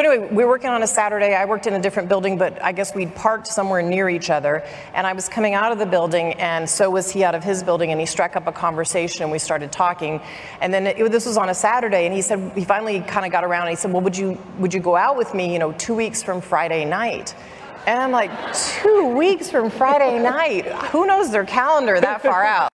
Anyway, we were working on a Saturday. I worked in a different building, but I guess we'd parked somewhere near each other. And I was coming out of the building, and so was he out of his building. And he struck up a conversation, and we started talking. And then it, this was on a Saturday, and he said he finally kind of got around. And he said, "Well, would you would you go out with me? You know, two weeks from Friday night?" And I'm like, two weeks from Friday night? Who knows their calendar that far out?